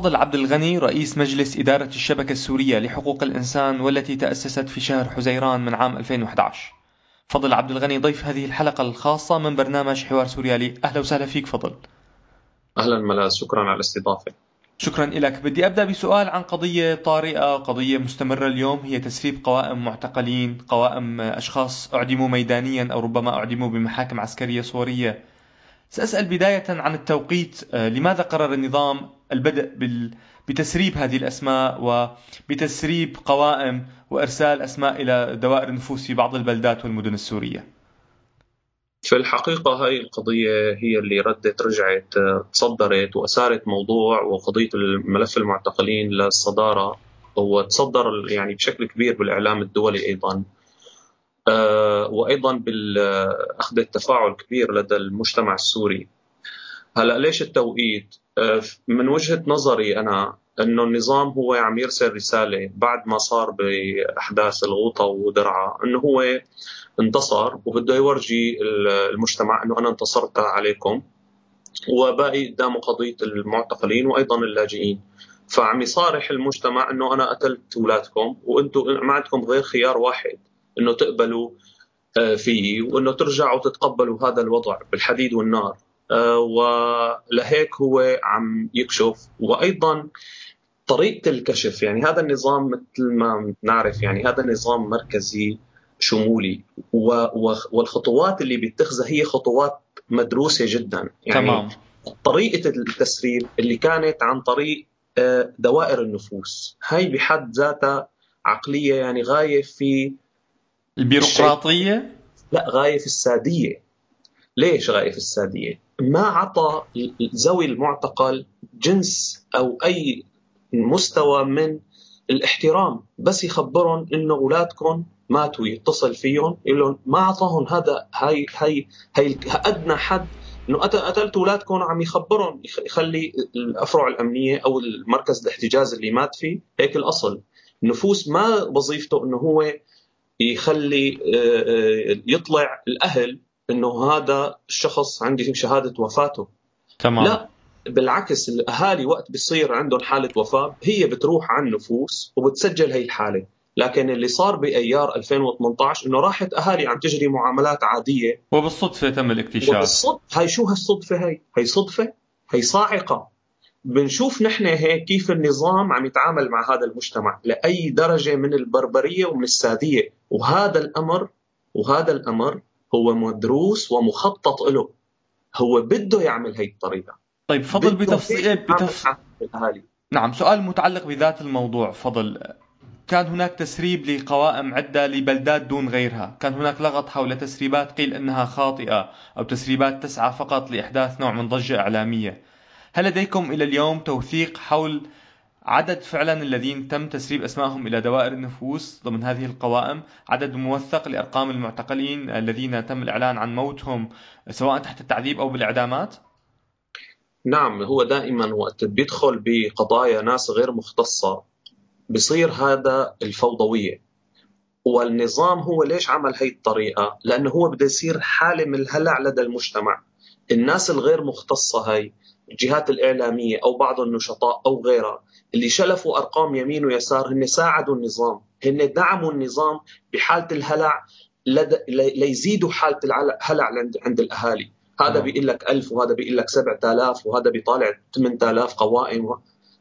فضل عبد الغني رئيس مجلس إدارة الشبكة السورية لحقوق الإنسان والتي تأسست في شهر حزيران من عام 2011 فضل عبد الغني ضيف هذه الحلقة الخاصة من برنامج حوار سوريالي أهلا وسهلا فيك فضل. أهلا ملاذ شكرا على الاستضافة. شكرا لك بدي أبدأ بسؤال عن قضية طارئة قضية مستمرة اليوم هي تسريب قوائم معتقلين قوائم أشخاص أعدموا ميدانيا أو ربما أعدموا بمحاكم عسكرية صورية. سأسأل بداية عن التوقيت آه، لماذا قرر النظام البدء بتسريب هذه الأسماء وبتسريب قوائم وإرسال أسماء إلى دوائر النفوس في بعض البلدات والمدن السورية؟ في الحقيقة هاي القضية هي اللي ردت رجعت آه، تصدرت وأثارت موضوع وقضية الملف المعتقلين للصدارة وتصدر يعني بشكل كبير بالإعلام الدولي أيضا. وأيضا باخذ التفاعل كبير لدى المجتمع السوري. هلأ ليش التوقيت؟ آه، من وجهة نظري أنا أنه النظام هو عم يرسل رسالة بعد ما صار بأحداث الغوطة ودرعا أنه هو انتصر وبده يورجي المجتمع أنه أنا انتصرت عليكم وباقي قدامه قضية المعتقلين وأيضا اللاجئين. فعم يصارح المجتمع أنه أنا قتلت اولادكم وأنتم ما عندكم غير خيار واحد. إنه تقبلوا آه، فيه وإنه ترجعوا تتقبلوا هذا الوضع بالحديد والنار. آه، ولهيك هو عم يكشف. وأيضا طريقة الكشف يعني هذا النظام مثل ما نعرف يعني هذا نظام مركزي شمولي. والخطوات اللي بيتخذها هي خطوات مدروسة جدا. يعني تمام. طريقة التسريب اللي كانت عن طريق آه، دوائر النفوس. هاي بحد ذاتها عقلية يعني غاية في البيروقراطية؟ لا غاية في السادية ليش غاية في السادية؟ ما عطى ذوي المعتقل جنس أو أي مستوى من الاحترام بس يخبرهم إنه أولادكم ماتوا يتصل فيهم يقول لهم ما اعطاهم هذا هاي هاي هاي أدنى حد إنه قتلت أولادكم عم يخبرهم يخلي الأفرع الأمنية أو المركز الاحتجاز اللي مات فيه هيك الأصل النفوس ما وظيفته إنه هو يخلي آه، آه، يطلع الأهل إنه هذا الشخص عندي شهادة وفاته. تمام. لا بالعكس الأهالي وقت بصير عندهم حالة وفاة هي بتروح على النفوس وبتسجل هي الحالة. لكن اللي صار بأيار 2018 إنه راحت أهالي عم تجري معاملات عادية. وبالصدفة تم الاكتشاف. وبالصدفة هاي شو هالصدفة هي؟ هي صدفة؟ هي صاعقة. بنشوف نحن هيك كيف النظام عم يتعامل مع هذا المجتمع لأي درجة من البربرية ومن الساديه وهذا الأمر وهذا الأمر هو مدروس ومخطط له. هو بده يعمل هي الطريقة طيب فضل بتفصيل بتفصيل نعم سؤال متعلق بذات الموضوع. فضل كان هناك تسريب لقوائم عدة لبلدات دون غيرها. كان هناك لغط حول تسريبات قيل أنها خاطئة أو تسريبات تسعى فقط لإحداث نوع من ضجة إعلامية. هل لديكم إلى اليوم توثيق حول عدد فعلا الذين تم تسريب اسمائهم إلى دوائر النفوس ضمن هذه القوائم، عدد موثق لأرقام المعتقلين الذين تم الإعلان عن موتهم سواء تحت التعذيب أو بالإعدامات؟ نعم هو دائما وقت بيدخل بقضايا ناس غير مختصة بصير هذا الفوضوية والنظام هو ليش عمل هي الطريقة؟ لأنه هو بده يصير حالة من الهلع لدى المجتمع الناس الغير مختصة هي الجهات الإعلامية أو بعض النشطاء أو غيرها اللي شلفوا أرقام يمين ويسار هن ساعدوا النظام. هن دعموا النظام بحالة الهلع ليزيدوا حالة الهلع عند الأهالي. هذا نعم. بيقول لك 1000 وهذا بيقول لك 7000 وهذا بيطالع 8000 قوائم.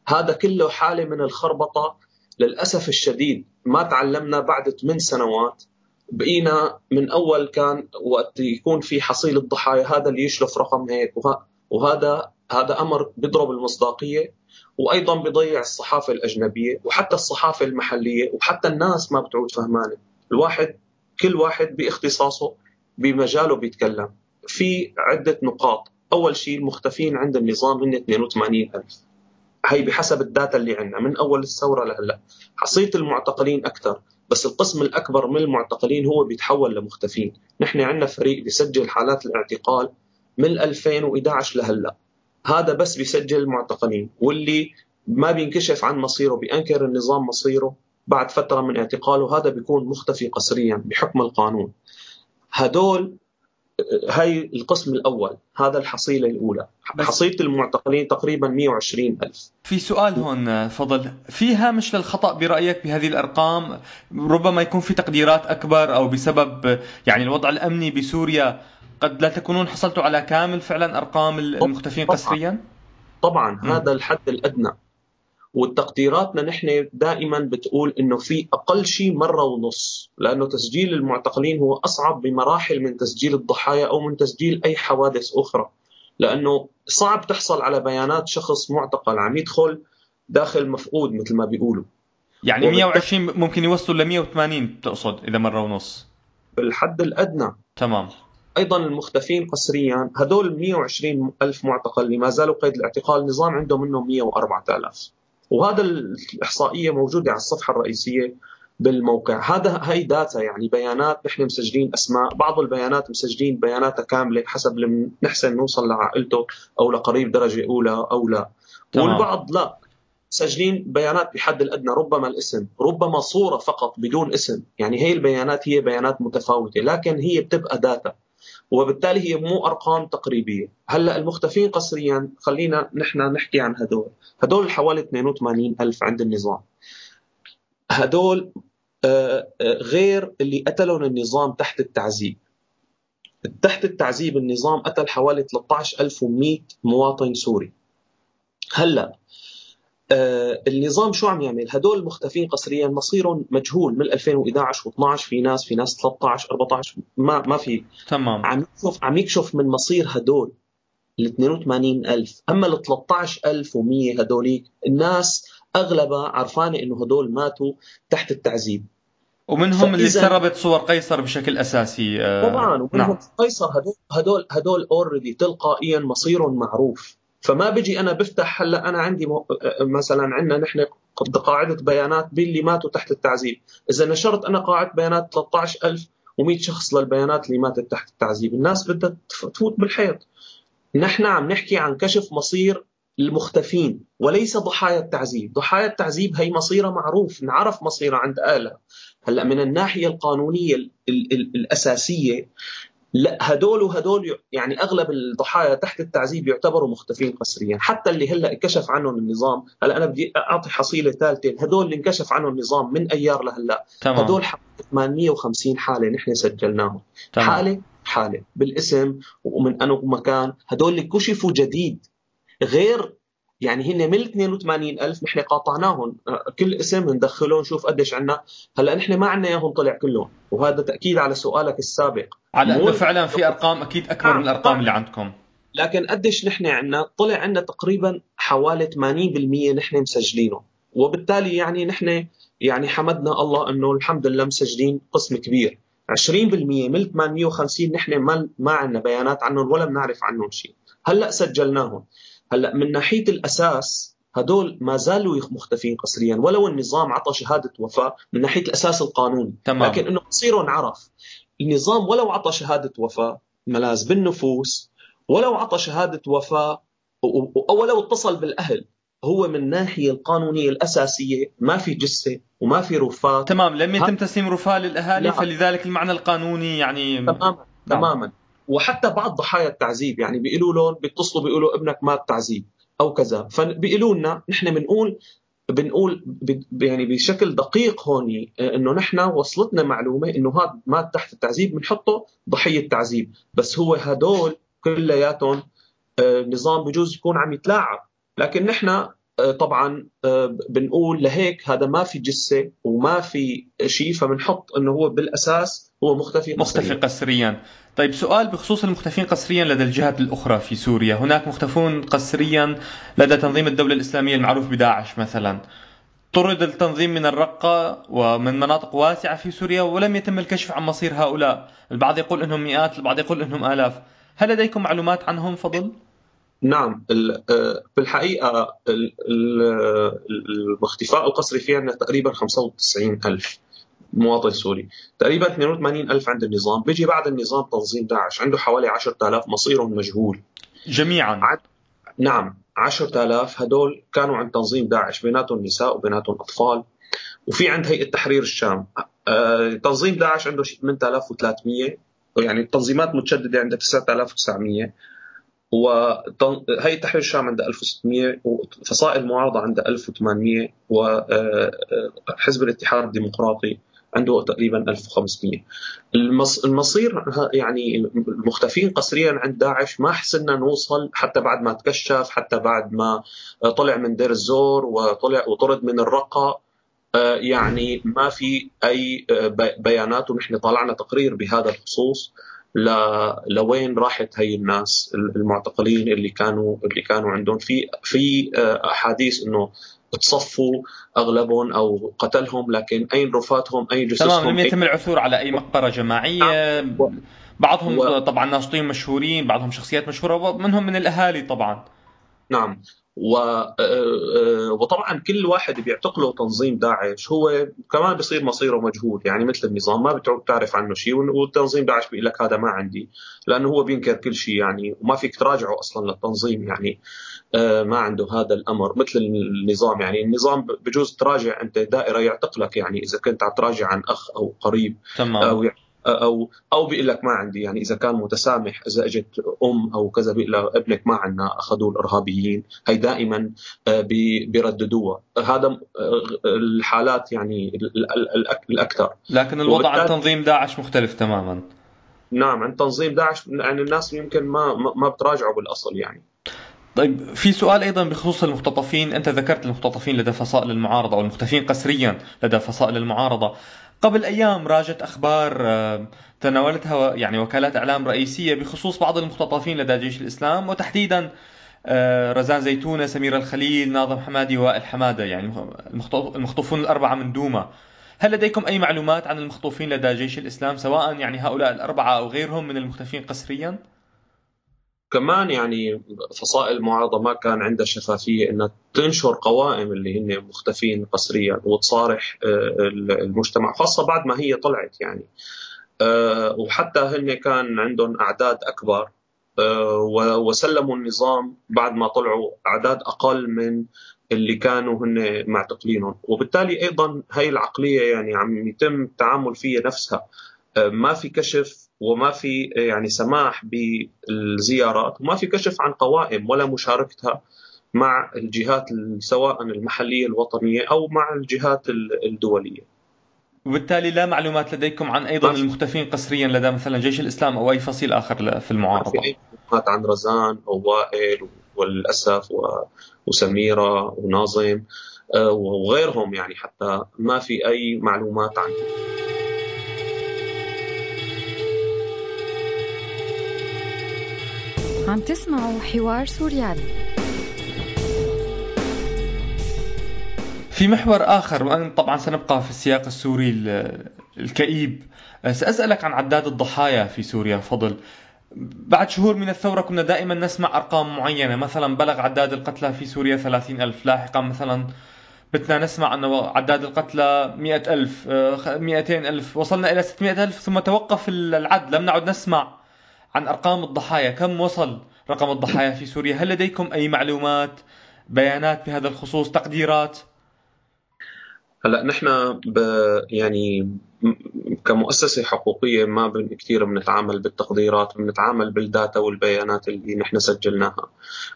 هذا كله حالة من الخربطة. للأسف الشديد ما تعلمنا بعد 8 سنوات. بقينا من أول كان وقت يكون في حصيل الضحايا هذا اللي يشلف رقم هيك وهذا هذا أمر بيضرب المصداقية وأيضا بيضيع الصحافة الأجنبية وحتى الصحافة المحلية وحتى الناس ما بتعود فهمانة. الواحد كل واحد باختصاصه بمجاله بيتكلم. في عدة نقاط. أول شيء المختفين عند النظام هن 82 ألف. هي بحسب الداتا اللي عندنا. من أول الثورة لهلأ. حصيلة المعتقلين أكثر. بس القسم الأكبر من المعتقلين هو بيتحول لمختفين. نحن عندنا فريق بيسجل حالات الاعتقال من 2011 لهلأ. هذا بس بيسجل المعتقلين واللي ما بينكشف عن مصيره بينكر النظام مصيره بعد فترة من اعتقاله هذا بيكون مختفي قسريا بحكم القانون. هدول هاي القسم الأول هذا الحصيلة الأولى. حصيلة المعتقلين تقريبا 120 ألف. في سؤال هون فضل في هامش للخطأ برأيك بهذه الأرقام؟ ربما يكون في تقديرات أكبر أو بسبب يعني الوضع الأمني بسوريا قد لا تكونون حصلتوا على كامل فعلا أرقام المختفين قسريا؟ طبعا هذا الحد الأدنى. وتقديراتنا نحن دائما بتقول إنه في أقل شيء مرة ونص لأنه تسجيل المعتقلين هو أصعب بمراحل من تسجيل الضحايا أو من تسجيل أي حوادث أخرى. لأنه صعب تحصل على بيانات شخص معتقل عم يدخل داخل مفقود مثل ما بيقولوا. يعني 120 ممكن يوصلوا ل 180 تقصد إذا مرة ونص. بالحد الأدنى. تمام. أيضا المختفين قسريا. هدول 120 ألف معتقل اللي ما زالوا قيد الاعتقال النظام عنده منهم 104000 وهذا الإحصائية موجودة على الصفحة الرئيسية بالموقع. هذا هي داتا يعني بيانات نحن مسجلين أسماء. بعض البيانات مسجلين بياناتها كاملة حسب اللي نحسن نوصل لعائلته أو لقريب درجة أولى أو لا. تمام. والبعض لا. مسجلين بيانات بحد الأدنى ربما الاسم ربما صورة فقط بدون اسم. يعني هي البيانات هي بيانات متفاوتة لكن هي بتبقى داتا وبالتالي هي مو أرقام تقريبية. هلأ المختفين قسريا خلينا نحن نحكي عن هدول. هدول حوالي 82 ألف عند النظام. هدول آه، آه، غير اللي قتلهم النظام تحت التعذيب. تحت التعذيب النظام قتل حوالي 13100 مواطن سوري. هلأ آه النظام شو عم يعمل؟ هدول المختفين قسريا مصيرهم مجهول من 2011 و12 في ناس في ناس 13 14 ما ما في. تمام. عم يكشف عم يكشف من مصير هدول ال 82000 أما ال 13100 هدوليك الناس أغلبها عرفانة إنه هدول ماتوا تحت التعذيب. ومنهم اللي سربت صور قيصر بشكل أساسي آه طبعا ومنهم نعم. قيصر هدول هدول هدول اوريدي تلقائيا مصيرهم معروف. فما بيجي أنا بفتح هلأ أنا عندي مثلا عندنا نحن قاعدة بيانات باللي ماتوا تحت التعذيب، إذا نشرت أنا قاعدة بيانات 13100 شخص للبيانات اللي ماتت تحت التعذيب، الناس بدها تفوت بالحيط. نحن عم نحكي عن كشف مصير المختفين وليس ضحايا التعذيب، ضحايا التعذيب هي مصيرها معروف، نعرف مصيرها عند آلة. هلأ من الناحية القانونية الأساسية لا هدول وهدول يعني أغلب الضحايا تحت التعذيب يعتبروا مختفين قسريا حتى اللي هلأ انكشف عنهم النظام هلأ أنا بدي أعطي حصيلة ثالثة هدول اللي انكشف عنهم النظام من أيار لهلأ تمام. هدول 850 حالة نحن سجلناهم تمام. حالة حالة بالاسم ومن انو مكان هدول اللي كشفوا جديد غير يعني هن من 82 ألف نحن قاطعناهم. كل اسم ندخلهم نشوف قديش عندنا هلا نحن ما عندنا إياهم طلع كلهم. وهذا تأكيد على سؤالك السابق. على أنه فعلا في أرقام أكيد أكبر من الأرقام اللي عندكم. لكن قديش نحن عندنا طلع عندنا تقريبا حوالي 80% نحن مسجلينه وبالتالي يعني نحن يعني حمدنا الله أنه الحمد لله مسجلين قسم كبير. 20% من 850 نحن ما ما عندنا بيانات عنهم ولا بنعرف عنهم شيء. هلأ سجلناهم. هلا من ناحية الأساس هدول ما زالوا مختفين قسريا ولو النظام عطى شهادة وفاة من ناحية الأساس القانوني. تمام. لكن إنه مصيرهم عرف. النظام ولو عطى شهادة وفاة ملاذ بالنفوس ولو عطى شهادة وفاة أو ولو اتصل بالأهل هو من الناحيه القانونية الأساسية ما في جثة وما في رفاه تمام. لم يتم تسليم رفاه للأهالي نعم. فلذلك المعنى القانوني يعني تماما. نعم. تماما. وحتى بعض ضحايا التعذيب يعني بيقولوا لهم بيتصلوا بيقولوا ابنك مات تعذيب أو كذا. فبيقولوا لنا نحن بنقول بنقول يعني بشكل دقيق هون إنه نحن وصلتنا معلومة إنه هذا مات تحت التعذيب بنحطه ضحية تعذيب. بس هو هدول كلياتهم آه، بجوز يكون عم يتلاعب. لكن نحن آه، طبعا آه، بنقول لهيك هذا ما في جثة وما في شيء فبنحط إنه هو بالأساس هو مختفي قسريا مختفي قسريا طيب سؤال بخصوص المختفين قسريا لدى الجهات الأخرى في سوريا. هناك مختفون قسريا لدى تنظيم الدولة الإسلامية المعروف بداعش مثلا. طرد التنظيم من الرقة ومن مناطق واسعة في سوريا ولم يتم الكشف عن مصير هؤلاء. البعض يقول أنهم مئات البعض يقول أنهم آلاف. هل لديكم معلومات عنهم؟ فضل؟ نعم بالحقيقة الاختفاء القسري في عندنا تقريبا 95 ألف مواطن سوري. تقريبا 82 ألف عند النظام. بيجي بعد النظام تنظيم داعش. عنده حوالي 10000 مصيرهم مجهول. جميعا. عد... نعم 10000 هدول كانوا عند تنظيم داعش. بيناتهم نساء وبيناتهم أطفال. وفي عند هيئة تحرير الشام. آه، تنظيم داعش عنده شيء 8300 يعني التنظيمات متشددة عندها 9900 وهي تحرير الشام عندها 1600 وفصائل المعارضه عندها 1800 وحزب الاتحاد الديمقراطي عنده تقريبا 1500 المصير يعني المختفين قسريا عند داعش. ما حسنا نوصل حتى بعد ما تكشف حتى بعد ما طلع من دير الزور وطلع وطرد من الرقة. يعني ما في أي بيانات ونحن طلعنا تقرير بهذا الخصوص. لوين راحت هي الناس المعتقلين اللي كانوا اللي كانوا عندهم؟ في في أحاديث إنه تصفوا أغلبهم أو قتلهم لكن أين رفاتهم؟ أين جثثهم؟ تمام لم يتم العثور على أي مقبره جماعية. نعم. بعضهم و... طبعا ناشطين مشهورين بعضهم شخصيات مشهورة منهم من الأهالي طبعا. نعم. آه، آه، وطبعا كل واحد بيعتقله تنظيم داعش هو كمان بصير مصيره مجهول يعني مثل النظام ما بتعرف عنه شيء وتنظيم داعش بيقول لك هذا ما عندي لأنه هو بينكر كل شيء يعني وما فيك تراجعه أصلا للتنظيم يعني آه، ما عنده هذا الأمر مثل النظام يعني النظام بجوز تراجع أنت دائرة يعتقلك يعني إذا كنت عم تراجع عن أخ أو قريب تمام. أو أو أو بيقول لك ما عندي. يعني إذا كان متسامح إذا إجت أم أو كذا بيقول ابنك ما عندنا أخذوه الإرهابيين. هي دائما آه، بيرددوها. هذا آه، الحالات يعني الأكثر. لكن الوضع عن تنظيم داعش مختلف تماما. نعم عن تنظيم داعش. يعني الناس يمكن ما ما بتراجعوا بالأصل يعني. طيب في سؤال أيضا بخصوص المختطفين أنت ذكرت المختطفين لدى فصائل المعارضة أو المختفين قسريا لدى فصائل المعارضة. قبل أيام راجت أخبار آه، تناولتها يعني وكالات إعلام رئيسية بخصوص بعض المختطفين لدى جيش الإسلام وتحديدا آه، رزان زيتونة، سمير الخليل، ناظم حمادي وائل حمادة يعني المخطوفون الأربعة من دوما. هل لديكم أي معلومات عن المخطوفين لدى جيش الإسلام سواء يعني هؤلاء الأربعة أو غيرهم من المختفين قسريا؟ كمان يعني فصائل المعارضة ما كان عندها شفافية إنها تنشر قوائم اللي هن مختفين قسريا وتصارح آه، المجتمع خاصة بعد ما هي طلعت يعني. آه، وحتى هن كان عندهم أعداد أكبر آه، وسلموا النظام بعد ما طلعوا أعداد أقل من اللي كانوا هن معتقلينهم. وبالتالي أيضا هي العقلية يعني عم يتم التعامل فيها نفسها. ما في كشف وما في يعني سماح بالزيارات وما في كشف عن قوائم ولا مشاركتها مع الجهات سواء المحلية الوطنية أو مع الجهات الدولية. وبالتالي لا معلومات لديكم عن أيضا المختفين قسريا لدى مثلا جيش الإسلام أو أي فصيل آخر في المعارضة. ما في أي معلومات عن رزان أو وائل وللاسف وسميرة وناظم آه، وغيرهم يعني حتى ما في أي معلومات عنهم. عم تسمعوا حوار سوريالي في محور آخر وأنا طبعا سنبقى في السياق السوري الكئيب. سأسألك عن عداد الضحايا في سوريا فضل بعد شهور من الثورة كنا دائما نسمع أرقام معينة مثلا بلغ عداد القتلى في سوريا ثلاثين ألف لاحقا مثلا بدنا نسمع أنه عداد القتلى مئة ألف مئتين ألف وصلنا إلى ستمائة ألف ثم توقف العد لم نعد نسمع عن أرقام الضحايا. كم وصل رقم الضحايا في سوريا؟ هل لديكم أي معلومات بيانات بهذا الخصوص تقديرات؟ هلا نحن ب يعني كمؤسسة حقوقية ما كثير بنتعامل بالتقديرات بنتعامل بالداتا والبيانات اللي نحن سجلناها.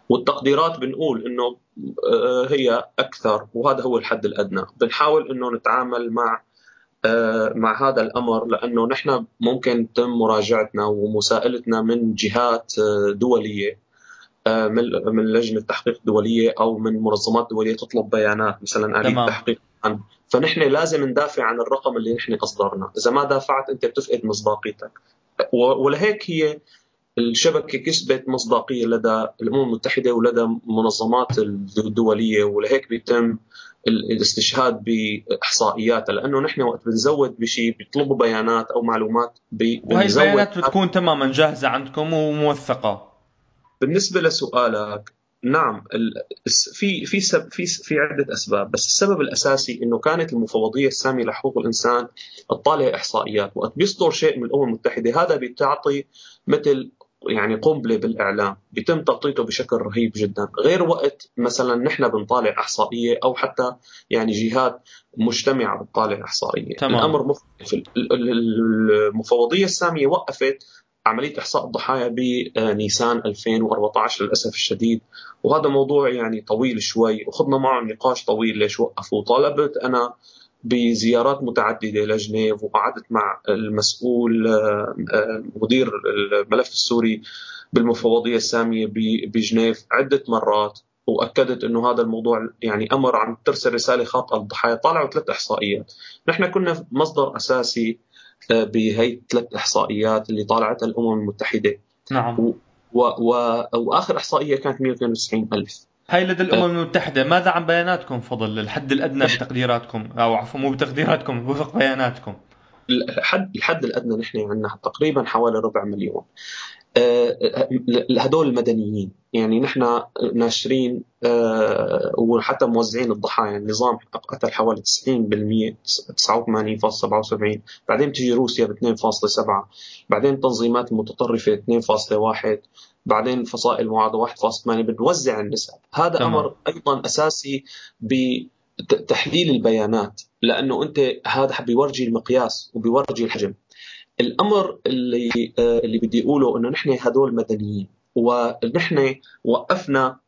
والتقديرات بنقول إنه آه، هي أكثر وهذا هو الحد الأدنى. بنحاول إنه نتعامل مع مع هذا الأمر لأنه نحن ممكن تم مراجعتنا ومساءلتنا من جهات آه، دولية آه، من لجنة تحقيق دولية أو من منظمات دولية تطلب بيانات مثلا آلية تحقيق عن فنحن لازم ندافع عن الرقم اللي نحن اصدرناه، إذا ما دافعت أنت بتفقد مصداقيتك. ولهيك هي الشبكة كسبت مصداقية لدى الأمم المتحدة ولدى منظمات الدولية ولهيك بيتم الاستشهاد باحصائياتها لأنه نحن وقت بنزود بشيء بيطلبوا بيانات أو معلومات وهي البيانات بتكون تماما جاهزة عندكم وموثقة. بالنسبة لسؤالك نعم في في في في عدة أسباب بس السبب الأساسي إنه كانت المفوضية السامية لحقوق الإنسان تطالع إحصائيات وقت بيصدر شيء من الأمم المتحدة هذا بتعطي مثل يعني قنبلة بالإعلام بيتم تغطيته بشكل رهيب جدا. غير وقت مثلا نحن بنطالع إحصائية أو حتى يعني جهات مجتمعة بتطالع إحصائية. تمام. الأمر مختلف المفوضية السامية وقفت عملية إحصاء الضحايا بنيسان 2014 للأسف الشديد. وهذا موضوع يعني طويل شوي وخضنا معه نقاش طويل ليش وقفوا. طالبت أنا بزيارات متعددة لجنيف وقعدت مع المسؤول آه، آه، مدير الملف السوري بالمفوضية السامية بجنيف عدة مرات وأكدت إنه هذا الموضوع يعني أمر عم ترسل رساله خاطئه للضحايا طلعوا ثلاث إحصائيات. نحن كنا مصدر أساسي آه، بهي الثلاث إحصائيات اللي طالعتها الأمم المتحدة. نعم. و و و وآخر إحصائية كانت 192 ألف. هاي لدى الأمم المتحدة ماذا عن بياناتكم؟ فضل الحد الأدنى بتقديراتكم أو عفوا مو بتقديراتكم وفق بياناتكم. الحد الحد الأدنى نحن عندنا تقريبا حوالي ربع مليون. هدول المدنيين يعني نحن ناشرين وحتى موزعين الضحايا النظام قتل حوالي 90% 89.77 بعدين تجي روسيا ب 2.7 بعدين التنظيمات المتطرفه 2.1 بعدين فصائل معارضه 1.8 بنوزع النسب. هذا تمام. أمر أيضا أساسي بتحليل البيانات لأنه أنت هذا بيورجي المقياس وبيورجي الحجم. الأمر اللي آه، اللي بدي أقوله إنه نحن هدول مدنيين ونحن وقفنا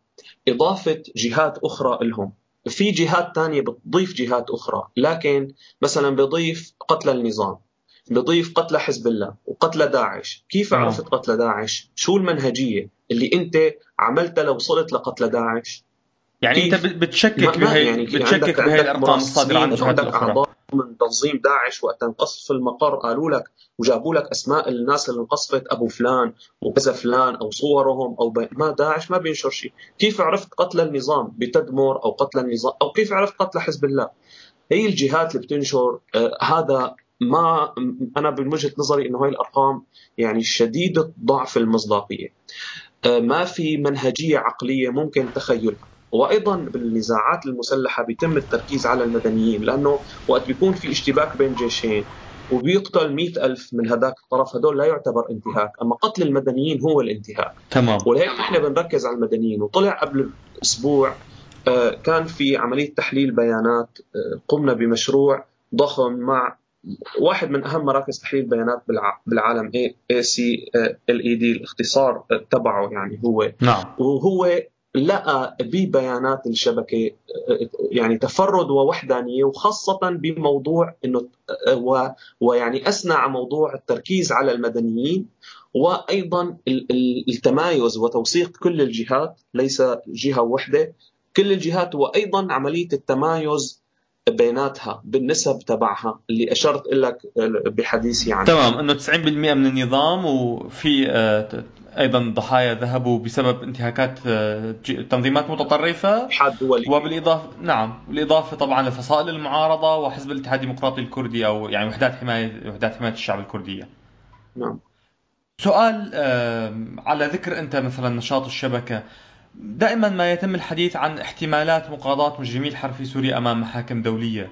إضافة جهات أخرى لهم. في جهات ثانية بتضيف جهات أخرى لكن مثلا بضيف قتل النظام. بضيف قتل حزب الله وقتل داعش. كيف آه. عرفت قتل داعش؟ شو المنهجية اللي أنت عملتها لو وصلت لقتل داعش؟ يعني أنت بتشكك بهي يعني بتشكك بهي الأرقام الصادرة عن الجهات الأخرى. من تنظيم داعش وقت انقصف المقر قالوا لك وجابوا لك أسماء الناس اللي انقصفت أبو فلان وكذا فلان أو صورهم أو بي... ما داعش ما بينشر شيء، كيف عرفت قتل النظام بتدمر أو قتل النظام أو كيف عرفت قتل حزب الله؟ هي الجهات اللي بتنشر آه هذا ما أنا من وجهة نظري انه هاي الأرقام يعني شديده ضعف المصداقية. آه ما في منهجية عقلية ممكن تخيلها. وأيضا بالنزاعات المسلحة بيتم التركيز على المدنيين لأنه وقت بيكون في اشتباك بين جيشين وبيقتل مئة ألف من هذاك الطرف هدول لا يعتبر انتهاك أما قتل المدنيين هو الانتهاك تمام ولهيك نحن بنركز على المدنيين وطلع قبل أسبوع آه، كان في عملية تحليل بيانات آه، قمنا بمشروع ضخم مع واحد من أهم مراكز تحليل البيانات بالعالم اي سي ال اي دي الاختصار تبعه يعني هو. نعم. وهو لقى ببيانات الشبكة يعني تفرد ووحدانية وخاصة بموضوع إنه ويعني اثنى على موضوع التركيز على المدنيين وأيضا التمايز وتوثيق كل الجهات ليس جهة واحدة كل الجهات وأيضا عملية التمايز بيناتها بالنسب تبعها اللي أشرت لك بحديثي عنها تمام إنه 90% من النظام وفي آه، أيضا ضحايا ذهبوا بسبب انتهاكات آه، تنظيمات متطرفة. حد دولي وبالإضافة نعم بالإضافة طبعا لفصائل المعارضة وحزب الاتحاد الديمقراطي الكردي أو يعني وحدات حماية وحدات حماية الشعب الكردية. نعم. سؤال على ذكر أنت مثلا نشاط الشبكة. دائما ما يتم الحديث عن احتمالات مقاضاة مجرمي الحرب في سوريا أمام محاكم دولية.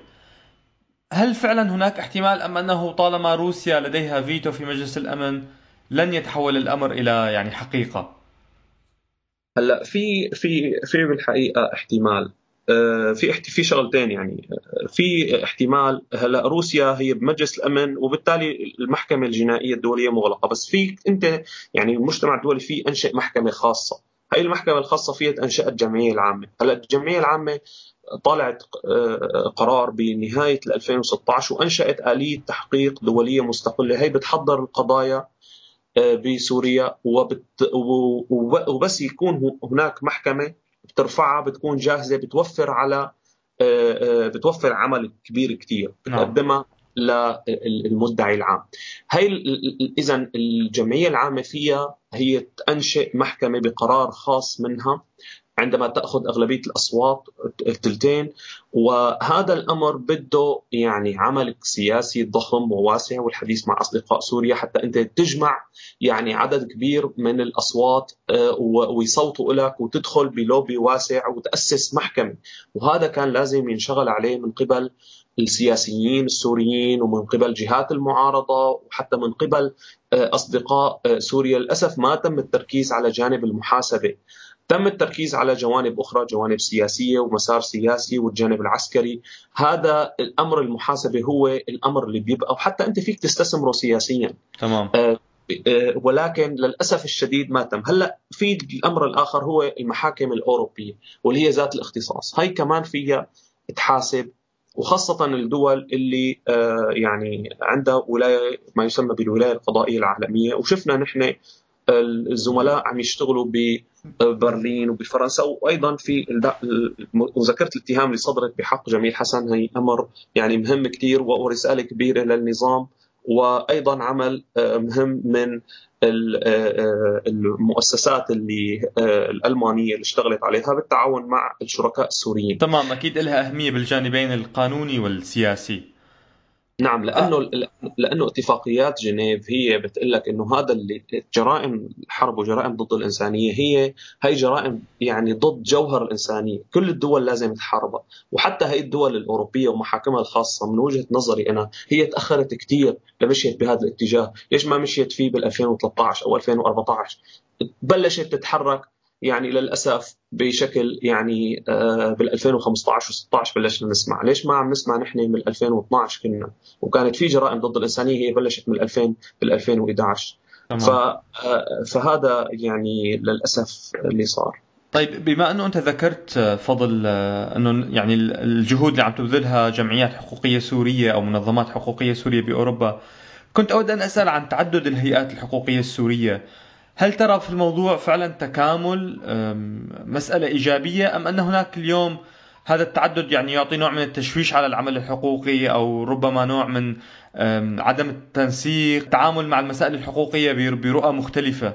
هل فعلا هناك احتمال أم أنه طالما روسيا لديها فيتو في مجلس الأمن لن يتحول الأمر إلى يعني حقيقة؟ هلأ في في في بالحقيقة احتمال. آه، في في شغلتين يعني. آه، في احتمال هلأ روسيا هي بمجلس الأمن وبالتالي المحكمة الجنائية الدولية مغلقة. بس في أنت يعني المجتمع الدولي في انشئ محكمة خاصة. هاي المحكمة الخاصة فيها أنشأت الجمعيه العامة. هلأ الجمعية العامة طلعت آه، قرار بنهاية 2016 وأنشأت آلية تحقيق دولية مستقلة. هي بتحضر القضايا آه، بسوريا وبت وبس يكون هناك محكمة بترفعها بتكون جاهزة بتوفر على آه، بتوفر عمل كبير كثير نعم. بتقدمها. للمدعي العام. هي اذا الجمعية العامة فيها هي تنشئ محكمة بقرار خاص منها عندما تأخذ أغلبية الأصوات الثلثين وهذا الأمر بده يعني عمل سياسي ضخم وواسع والحديث مع أصدقاء سوريا حتى أنت تجمع يعني عدد كبير من الأصوات آه، ويصوتوا لك وتدخل بلوبي واسع وتأسس محكمة. وهذا كان لازم ينشغل عليه من قبل السياسيين السوريين ومن قبل جهات المعارضة وحتى من قبل أصدقاء سوريا للأسف ما تم التركيز على جانب المحاسبة. تم التركيز على جوانب أخرى جوانب سياسية ومسار سياسي والجانب العسكري. هذا الأمر المحاسبة هو الأمر اللي بيبقى وحتى أنت فيك تستثمره سياسيا. تمام. آه, آه، ولكن للأسف الشديد ما تم. هلأ في الأمر الآخر هو المحاكم الأوروبية واللي هي ذات الاختصاص. هاي كمان فيها تحاسب وخاصة الدول اللي آه يعني عندها ولاية ما يسمى بالولاية القضائية العالمية. وشفنا نحن الزملاء عم يشتغلوا ببرلين وبفرنسا وأيضا في مذكره الاتهام اللي صدرت بحق جميل حسن هي أمر يعني مهم كثير ورساله كبيرة للنظام. وأيضا عمل آه، مهم من آه، المؤسسات اللي آه، الألمانية اللي اشتغلت عليها بالتعاون مع الشركاء السوريين. تمام أكيد لها أهمية بالجانبين القانوني والسياسي. نعم لأنه آه. لأنه اتفاقيات جنيف هي بتقول لك إنه هذا اللي جرائم الحرب وجرائم ضد الإنسانية هي هي جرائم يعني ضد جوهر الإنسانية، كل الدول لازم تحاربها، وحتى هي الدول الأوروبية ومحاكمها الخاصة من وجهة نظري أنا هي تأخرت كثير لمشيت بهذا الاتجاه، ليش ما مشيت فيه بال 2013 أو 2014 بلشت تتحرك يعني للأسف بشكل يعني آه، بال 2015 و16 بلشنا نسمع، ليش ما عم نسمع نحن من 2012 كنا؟ وكانت في جرائم ضد الإنسانية هي بلشت من 2000 بال 2011 ف آه، فهذا يعني للأسف اللي صار. طيب بما أنه أنت ذكرت آه، فضل أنه يعني الجهود اللي عم تبذلها جمعيات حقوقية سورية أو منظمات حقوقية سورية بأوروبا كنت أود أن أسأل عن تعدد الهيئات الحقوقية السورية. هل ترى في الموضوع فعلا تكامل مسألة إيجابية أم أن هناك اليوم هذا التعدد يعني يعطي نوع من التشويش على العمل الحقوقي أو ربما نوع من عدم التنسيق التعامل مع المسائل الحقوقية برؤى مختلفة؟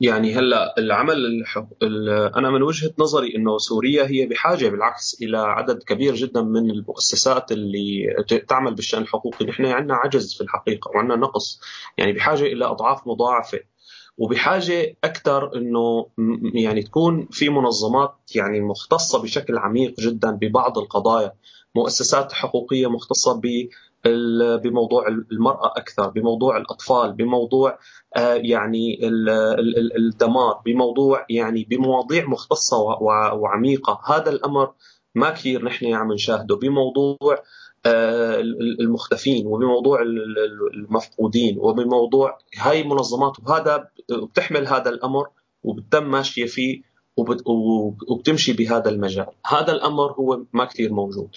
يعني هلا العمل. أنا من وجهة نظري إنه سوريا هي بحاجة بالعكس إلى عدد كبير جدا من المؤسسات اللي تعمل بالشأن الحقوقي، نحن عندنا عجز في الحقيقة وعندنا نقص، يعني بحاجة إلى أضعاف مضاعفة. وبحاجة أكثر إنه يعني تكون في منظمات يعني مختصة بشكل عميق جدا ببعض القضايا، مؤسسات حقوقية مختصة بموضوع المرأة أكثر بموضوع الأطفال بموضوع آه، يعني الدمار بموضوع يعني بمواضيع مختصة وعميقة. هذا الأمر ما كثير نحن عم نشاهده. بموضوع آه، المختفين وبموضوع المفقودين وبموضوع هاي منظمات وهذا بتحمل هذا الأمر وبتم ماشية فيه وبتمشي بهذا المجال. هذا الأمر هو ما كثير موجود.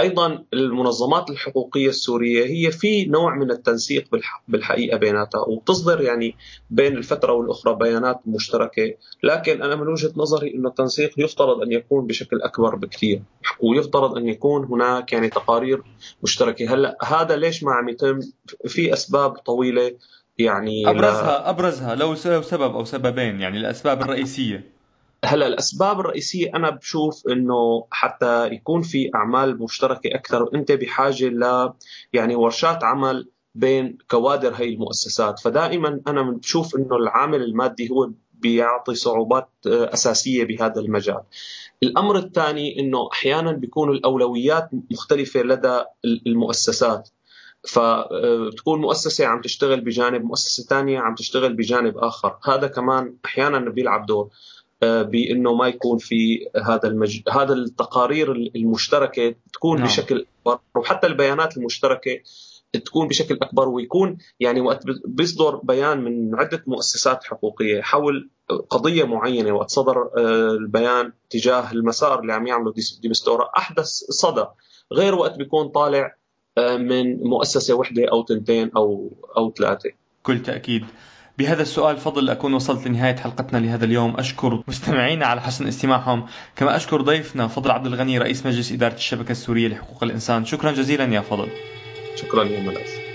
أيضا المنظمات الحقوقية السورية هي في نوع من التنسيق بالحقيقة بيناتها وتصدر يعني بين الفترة والأخرى بيانات مشتركة، لكن أنا من وجهة نظري إنه التنسيق يفترض أن يكون بشكل أكبر بكثير، ويفترض أن يكون هناك يعني تقارير مشتركة، هلأ هذا ليش ما عم يتم؟ في أسباب طويلة يعني أبرزها أبرزها لو سبب أو سببين يعني الأسباب الرئيسية. هلا الأسباب الرئيسية أنا بشوف إنه حتى يكون في أعمال مشتركة أكثر وأنت بحاجة ل يعني ورشات عمل بين كوادر هي المؤسسات. فدائما أنا بشوف إنه العامل المادي هو بيعطي صعوبات آه، أساسية بهذا المجال. الأمر الثاني إنه أحيانا بيكون الأولويات مختلفة لدى المؤسسات. فتكون مؤسسة عم تشتغل بجانب مؤسسة ثانية عم تشتغل بجانب آخر. هذا كمان أحيانا بيلعب دور. آه، بإنه ما يكون في هذا المج... هذا التقارير المشتركة تكون نعم. بشكل أكبر وحتى البيانات المشتركة تكون بشكل أكبر ويكون يعني وقت بيصدر بيان من عدة مؤسسات حقوقية حول قضية معينة وقت صدر آه، البيان تجاه المسار اللي عم يعمله ديمستورا. أحدث صدى غير وقت بيكون طالع آه، من مؤسسة وحدة أو تنتين أو أو ثلاثة. كل تأكيد. بهذا السؤال فضل أكون وصلت لنهاية حلقتنا لهذا اليوم. أشكر مستمعينا على حسن استماعهم. كما أشكر ضيفنا فضل عبد الغني رئيس مجلس إدارة الشبكة السورية لحقوق الإنسان. شكرا جزيلا يا فضل. شكرا يا ملاذ.